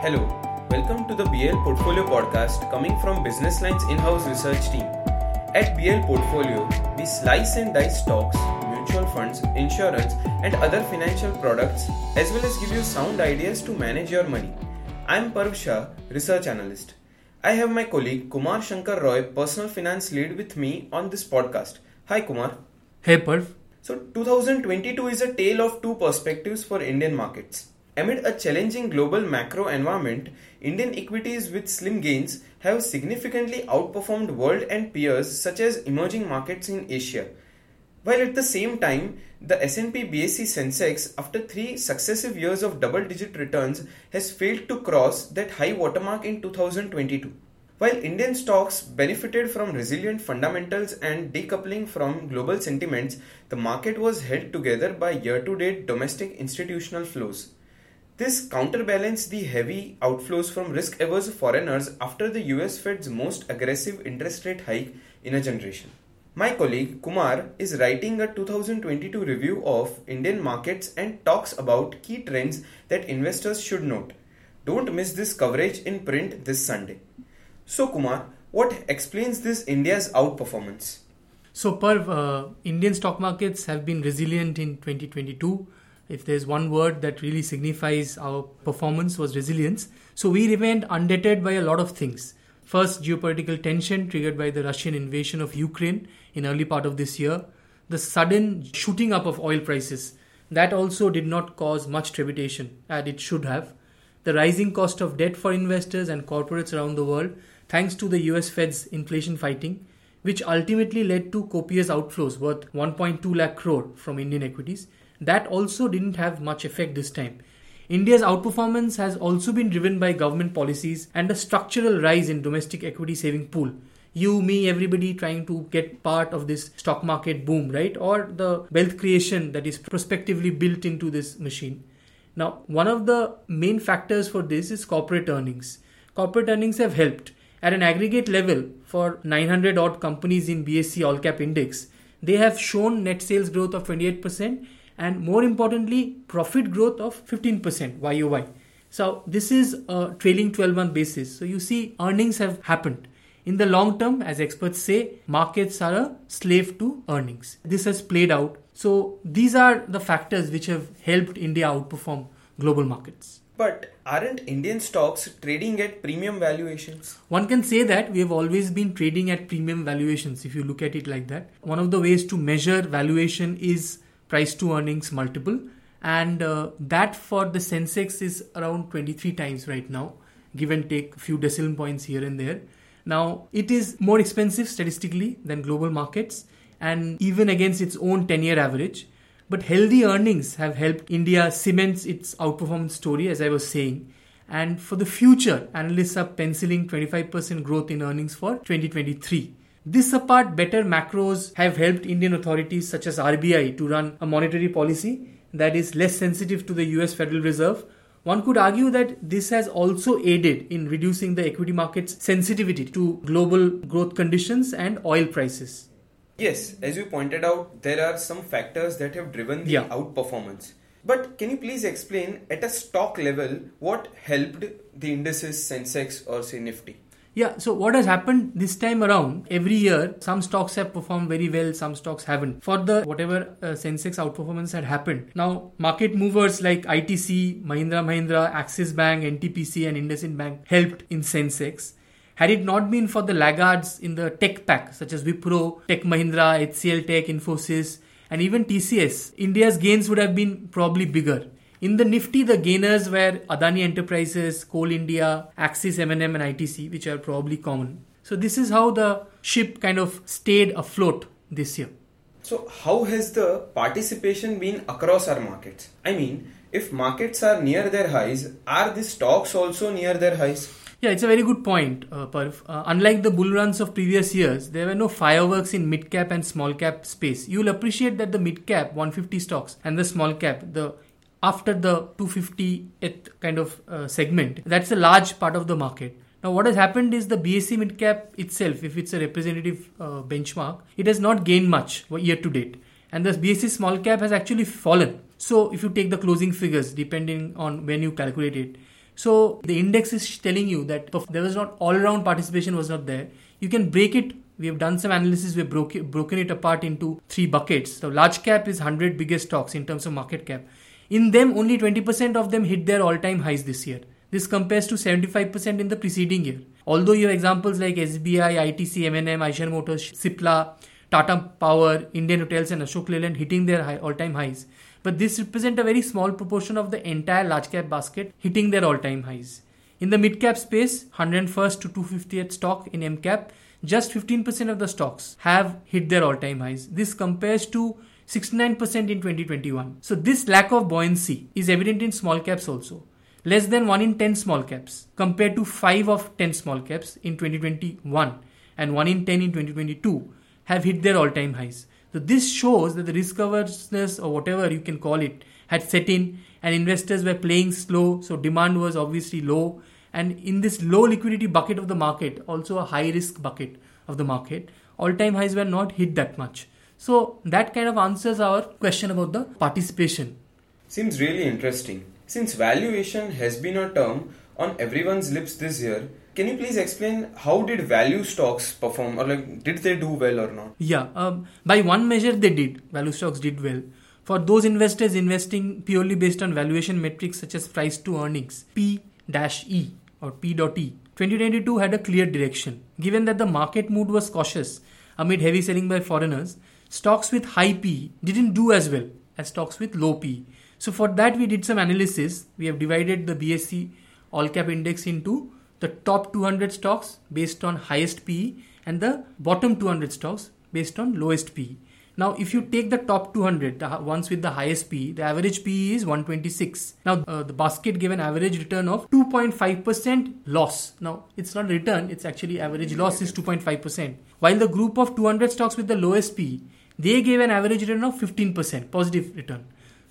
Hello, welcome to the BL Portfolio podcast coming from Business Line's in house research team. At BL Portfolio, we slice and dice stocks, mutual funds, insurance, and other financial products, as well as give you sound ideas to manage your money. I'm Parv Shah, research analyst. I have my colleague Kumar Shankar Roy, personal finance lead, with me on this podcast. Hi, Kumar. Hey, Parv. So, 2022 is a tale of two perspectives for Indian markets. Amid a challenging global macro environment, Indian equities with slim gains have significantly outperformed world and peers such as emerging markets in Asia. While at the same time, the S&P BSE Sensex after 3 successive years of double digit returns has failed to cross that high watermark in 2022. While Indian stocks benefited from resilient fundamentals and decoupling from global sentiments, the market was held together by year to date domestic institutional flows. This counterbalanced the heavy outflows from risk averse foreigners after the US Fed's most aggressive interest rate hike in a generation. My colleague Kumar is writing a 2022 review of Indian markets and talks about key trends that investors should note. Don't miss this coverage in print this Sunday. So, Kumar, what explains this India's outperformance? So, Parv, uh, Indian stock markets have been resilient in 2022 if there's one word that really signifies our performance was resilience. So we remained undeterred by a lot of things. First, geopolitical tension triggered by the Russian invasion of Ukraine in early part of this year. The sudden shooting up of oil prices that also did not cause much trepidation as it should have. The rising cost of debt for investors and corporates around the world thanks to the US Fed's inflation fighting which ultimately led to copious outflows worth 1.2 lakh crore from Indian equities that also didn't have much effect this time. India's outperformance has also been driven by government policies and a structural rise in domestic equity saving pool. You, me, everybody trying to get part of this stock market boom, right? Or the wealth creation that is prospectively built into this machine. Now, one of the main factors for this is corporate earnings. Corporate earnings have helped. At an aggregate level, for 900 odd companies in BSE All Cap Index, they have shown net sales growth of 28% and more importantly, profit growth of 15% YOY. So this is a trailing 12 month basis. So you see earnings have happened. In the long term, as experts say, markets are a slave to earnings. This has played out. So these are the factors which have helped India outperform global markets. But aren't Indian stocks trading at premium valuations? One can say that we have always been trading at premium valuations if you look at it like that. One of the ways to measure valuation is price to earnings multiple. And uh, that for the sensex is around 23 times right now give and take a few decimal points here and there. Now it is more expensive statistically than global markets and even against its own 10 year average. But healthy earnings have helped india cements its outperformance story as i was saying. And for the future analysts are penciling 25% growth in earnings for 2023 this apart, better macros have helped Indian authorities such as RBI to run a monetary policy that is less sensitive to the US Federal Reserve. One could argue that this has also aided in reducing the equity market's sensitivity to global growth conditions and oil prices. Yes, as you pointed out, there are some factors that have driven the yeah. outperformance. But can you please explain at a stock level what helped the indices Sensex or say Nifty? Yeah, so what has happened this time around, every year, some stocks have performed very well, some stocks haven't. For the whatever uh, Sensex outperformance had happened. Now, market movers like ITC, Mahindra Mahindra, Axis Bank, NTPC, and IndusInd Bank helped in Sensex. Had it not been for the laggards in the tech pack, such as Wipro, Tech Mahindra, HCL Tech, Infosys, and even TCS, India's gains would have been probably bigger. In the Nifty, the gainers were Adani Enterprises, Coal India, Axis M&M and ITC, which are probably common. So this is how the ship kind of stayed afloat this year. So how has the participation been across our markets? I mean, if markets are near their highs, are the stocks also near their highs? Yeah, it's a very good point, uh, Parv. Uh, unlike the bull runs of previous years, there were no fireworks in mid cap and small cap space. You'll appreciate that the mid cap 150 stocks and the small cap, the after the 250th kind of uh, segment. That's a large part of the market. Now, what has happened is the BSE midcap itself, if it's a representative uh, benchmark, it has not gained much year to date. And the BSE small cap has actually fallen. So, if you take the closing figures, depending on when you calculate it, So the index is telling you that there was not all around participation was not there. You can break it. We have done some analysis. We've broken, broken it apart into three buckets. So large cap is 100 biggest stocks in terms of market cap. In them, only 20% of them hit their all-time highs this year. This compares to 75% in the preceding year. Although you have examples like SBI, ITC, M&M, Eicher Motors, Cipla, Tata Power, Indian Hotels and Ashok Leyland hitting their high, all-time highs. But this represents a very small proportion of the entire large cap basket hitting their all-time highs. In the mid cap space, 101st to 250th stock in MCap, just 15% of the stocks have hit their all-time highs. This compares to 69% in 2021. So this lack of buoyancy is evident in small caps also. Less than 1 in 10 small caps compared to 5 of 10 small caps in 2021 and 1 in 10 in 2022 have hit their all time highs. So this shows that the risk averseness or whatever you can call it had set in and investors were playing slow. So demand was obviously low. And in this low liquidity bucket of the market, also a high risk bucket of the market, all time highs were not hit that much. So that kind of answers our question about the participation. Seems really interesting. Since valuation has been a term on everyone's lips this year, can you please explain how did value stocks perform or like did they do well or not? Yeah, um, by one measure they did. Value stocks did well. For those investors investing purely based on valuation metrics such as price to earnings, P-E or P.E, 2022 had a clear direction. Given that the market mood was cautious amid heavy selling by foreigners, stocks with high P didn't do as well as stocks with low P. So for that we did some analysis. We have divided the BSE all cap index into the top 200 stocks based on highest PE and the bottom 200 stocks based on lowest PE. Now, if you take the top 200, the ones with the highest PE, the average PE is 126. Now, uh, the basket gave an average return of 2.5% loss. Now, it's not return, it's actually average loss is 2.5%. While the group of 200 stocks with the lowest PE, they gave an average return of 15%, positive return.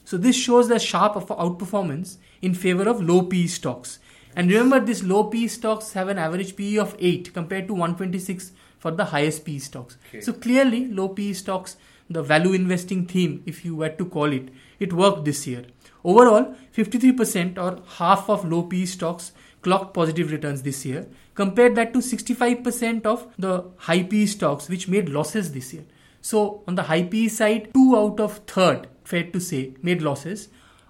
So, this shows the sharp outperformance in favor of low PE stocks. And remember, these low PE stocks have an average PE of 8 compared to 126 for the highest PE stocks. Okay. So clearly, low PE stocks, the value investing theme, if you were to call it, it worked this year. Overall, 53% or half of low PE stocks clocked positive returns this year. Compare that to 65% of the high PE stocks which made losses this year. So on the high PE side, two out of third, fair to say, made losses.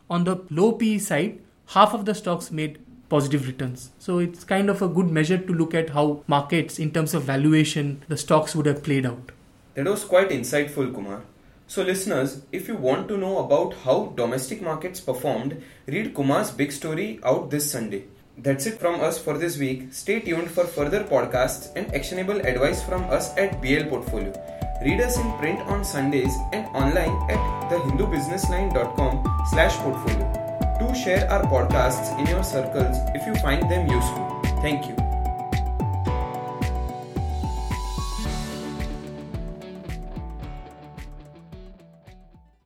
On the low PE side, half of the stocks made positive returns. So it's kind of a good measure to look at how markets, in terms of valuation, the stocks would have played out. That was quite insightful, Kumar. So, listeners, if you want to know about how domestic markets performed, read Kumar's big story out this Sunday. That's it from us for this week. Stay tuned for further podcasts and actionable advice from us at BL Portfolio. Read us in print on Sundays and online at thehindubusinessline.com slash portfolio. Do share our podcasts in your circles if you find them useful. Thank you.